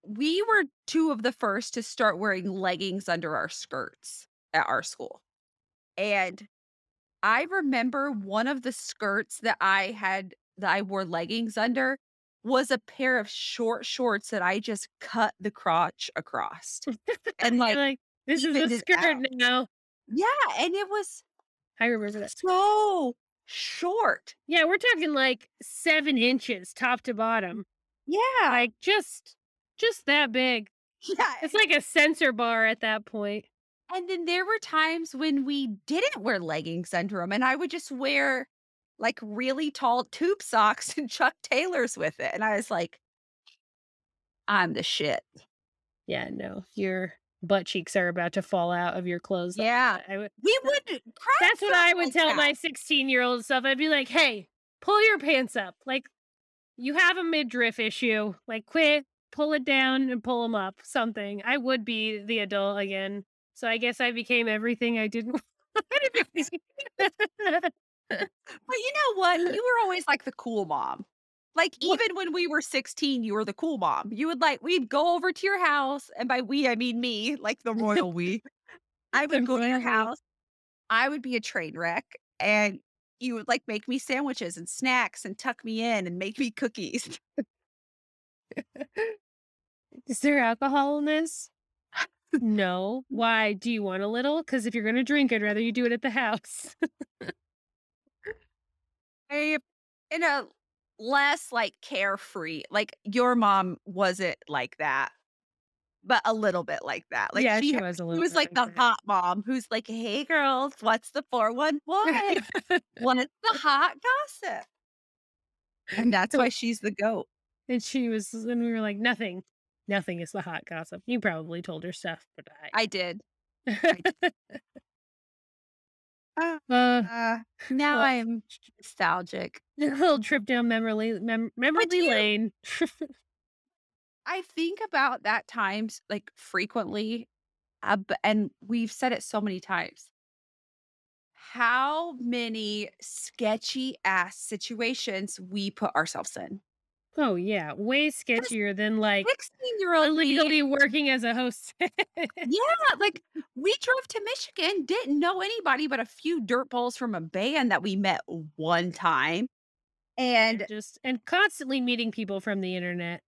[SPEAKER 1] we were two of the first to start wearing leggings under our skirts at our school. And I remember one of the skirts that I had that I wore leggings under was a pair of short shorts that I just cut the crotch across. And
[SPEAKER 2] Like,
[SPEAKER 1] like,
[SPEAKER 2] this is a skirt now.
[SPEAKER 1] yeah, and it was
[SPEAKER 2] I remember that.
[SPEAKER 1] so short.
[SPEAKER 2] Yeah, we're talking like seven inches top to bottom.
[SPEAKER 1] Yeah.
[SPEAKER 2] Like just just that big.
[SPEAKER 1] yeah.
[SPEAKER 2] It's like a sensor bar at that point.
[SPEAKER 1] And then there were times when we didn't wear leggings under them, and I would just wear like really tall tube socks and Chuck Taylors with it. And I was like, I'm the shit.
[SPEAKER 2] Yeah, no. Your butt cheeks are about to fall out of your clothes.
[SPEAKER 1] Yeah.
[SPEAKER 2] I would
[SPEAKER 1] We would
[SPEAKER 2] That's what I would
[SPEAKER 1] like
[SPEAKER 2] tell
[SPEAKER 1] that.
[SPEAKER 2] my 16 year old self. I'd be like, hey, pull your pants up. Like, you have a midriff issue. Like, quit, pull it down and pull them up. Something. I would be the adult again. So I guess I became everything I didn't want.
[SPEAKER 1] But you know what? You were always like the cool mom. Like
[SPEAKER 2] What?
[SPEAKER 1] even when we were 16, you were the cool mom. You would like we'd go over to your house, and by we I mean me, like the royal we. I would go to your house. I would be a train wreck, and you would like make me sandwiches and snacks and tuck me in and make me cookies.
[SPEAKER 2] Is there alcohol in this? No. Why? Do you want a little? Because if you're going to drink, I'd rather you do it at the house.
[SPEAKER 1] I in a less like carefree. Like your mom wasn't like that, but a little bit like that. Like
[SPEAKER 2] yeah,
[SPEAKER 1] she,
[SPEAKER 2] she was a
[SPEAKER 1] she
[SPEAKER 2] little
[SPEAKER 1] was
[SPEAKER 2] bit
[SPEAKER 1] like the
[SPEAKER 2] that.
[SPEAKER 1] hot mom who's like, "Hey girls, what's the four one one? What's the hot gossip?" And that's why she's the goat.
[SPEAKER 2] and she was, and we were like, nothing. Nothing is the hot gossip. You probably told her stuff, but I.
[SPEAKER 1] I did. Uh,
[SPEAKER 2] uh,
[SPEAKER 1] uh, now
[SPEAKER 2] Well-
[SPEAKER 1] I'm nostalgic.
[SPEAKER 2] a little trip down memory mem- memory lane.
[SPEAKER 1] I think about that times like frequently, uh, and we've said it so many times. How many sketchy ass situations we put ourselves in.
[SPEAKER 2] Oh yeah, way sketchier than like
[SPEAKER 1] 16 year old
[SPEAKER 2] illegally working as a host.
[SPEAKER 1] Yeah, like we drove to Michigan, didn't know anybody but a few dirt balls from a band that we met one time. And
[SPEAKER 2] just and constantly meeting people from the internet.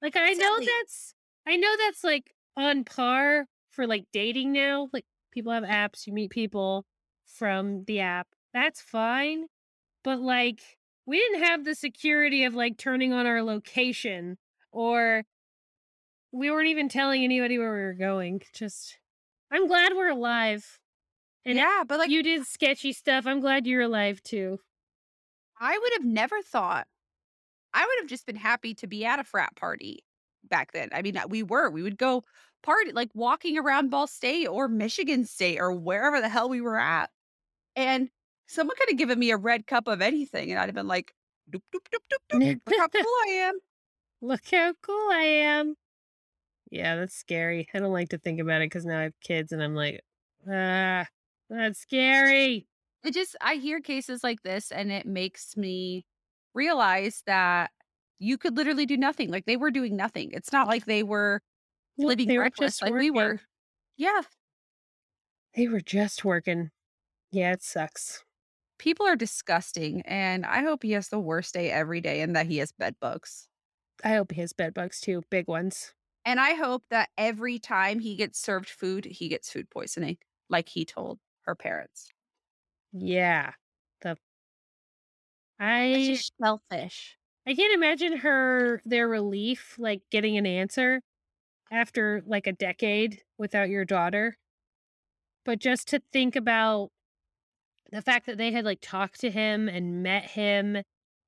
[SPEAKER 2] Like I know that's I know that's like on par for like dating now. Like people have apps, you meet people from the app. That's fine. But like we didn't have the security of like turning on our location or we weren't even telling anybody where we were going. Just I'm glad we're alive. And
[SPEAKER 1] yeah, but like
[SPEAKER 2] you did sketchy stuff. I'm glad you're alive too.
[SPEAKER 1] I would have never thought. I would have just been happy to be at a frat party back then. I mean, uh, we were. We would go party, like walking around Ball State or Michigan State or wherever the hell we were at. And someone could have given me a red cup of anything, and I'd have been like, doop, doop, doop, doop, doop. Look how cool I am.
[SPEAKER 2] Look how cool I am. Yeah, that's scary. I don't like to think about it because now I have kids and I'm like, ah, that's scary.
[SPEAKER 1] It just, I hear cases like this, and it makes me realize that you could literally do nothing. Like they were doing nothing. It's not like they were living
[SPEAKER 2] they
[SPEAKER 1] reckless
[SPEAKER 2] just
[SPEAKER 1] like we were. Yeah,
[SPEAKER 2] They were just working. Yeah, it sucks.
[SPEAKER 1] People are disgusting, and I hope he has the worst day every day and that he has bed bugs.
[SPEAKER 2] I hope he has bed bugs too, big ones.
[SPEAKER 1] And I hope that every time he gets served food, he gets food poisoning, like he told her parents.
[SPEAKER 2] Yeah. The I
[SPEAKER 1] just shellfish.
[SPEAKER 2] I can't imagine her their relief like getting an answer after like a decade without your daughter. But just to think about the fact that they had like talked to him and met him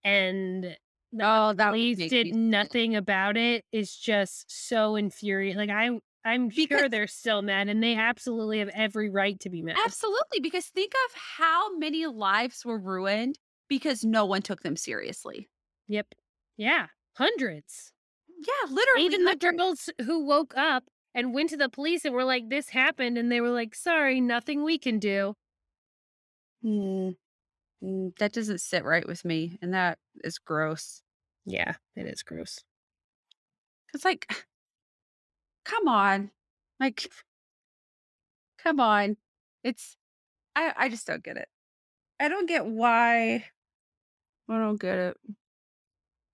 [SPEAKER 2] and
[SPEAKER 1] No, oh, that would
[SPEAKER 2] police did nothing about it is just so infuriating. Like I I'm sure they're still mad and they absolutely have every right to be mad.
[SPEAKER 1] Absolutely, because think of how many lives were ruined because no one took them seriously.
[SPEAKER 2] Yep. Yeah. Hundreds.
[SPEAKER 1] Yeah, literally.
[SPEAKER 2] Even the girls who woke up and went to the police and were like, this happened. And they were like, sorry, nothing we can do.
[SPEAKER 1] Mm, mm, that doesn't sit right with me, and that is gross.
[SPEAKER 2] Yeah, it is gross.
[SPEAKER 1] It's like, come on, like, come on. It's, I, I just don't get it. I don't get why. I don't get it.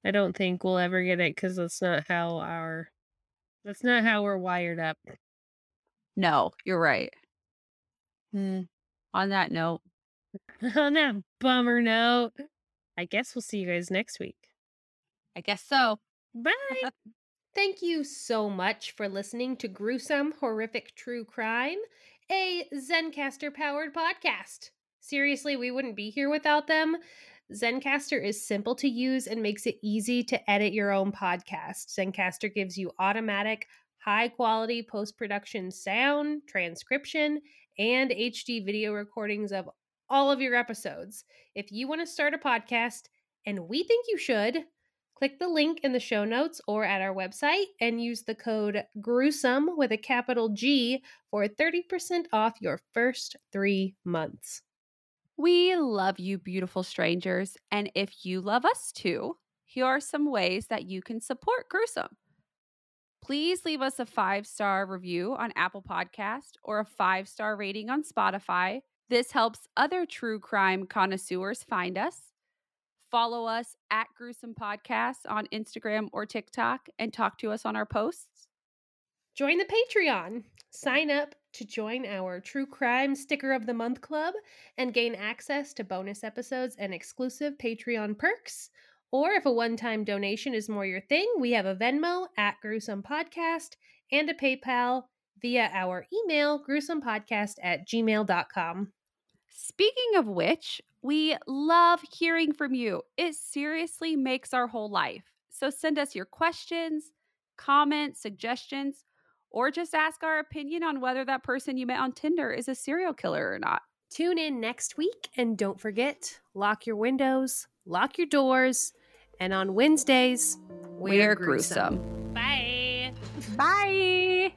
[SPEAKER 2] I don't think we'll ever get it because that's not how our, that's not how we're wired up.
[SPEAKER 1] No, you're right. Hmm. On that note,
[SPEAKER 2] On that bummer note, I guess we'll see you guys next week.
[SPEAKER 1] I guess so.
[SPEAKER 2] Bye.
[SPEAKER 3] Thank you so much for listening to Gruesome Horrific True Crime, a Zencastr powered podcast. Seriously, we wouldn't be here without them. Zencastr is simple to use and makes it easy to edit your own podcast. Zencastr gives you automatic, high quality post production sound, transcription, and HD video recordings of all of your episodes. If you want to start a podcast, and we think you should, click the link in the show notes or at our website and use the code gruesome with a capital G for 30% off your first three months.
[SPEAKER 1] We love you, beautiful strangers. And if you love us too, here are some ways that you can support Gruesome. Please leave us a five star review on Apple Podcast or a five star rating on Spotify. This helps other true crime connoisseurs find us. Follow us at Gruesome Podcasts on Instagram or TikTok and talk to us on our posts.
[SPEAKER 2] Join the Patreon. Sign up to join our True Crime Sticker of the Month Club and gain access to bonus episodes and exclusive Patreon perks. Or if a one time donation is more your thing, we have a Venmo at Gruesome Podcast and a PayPal via our email, gruesomepodcast at gmail.com.
[SPEAKER 1] Speaking of which, we love hearing from you. It seriously makes our whole life. So send us your questions, comments, suggestions, or just ask our opinion on whether that person you met on Tinder is a serial killer or not.
[SPEAKER 2] Tune in next week and don't forget lock your windows, lock your doors, and on Wednesdays,
[SPEAKER 1] we're, we're gruesome.
[SPEAKER 2] gruesome. Bye.
[SPEAKER 1] Bye.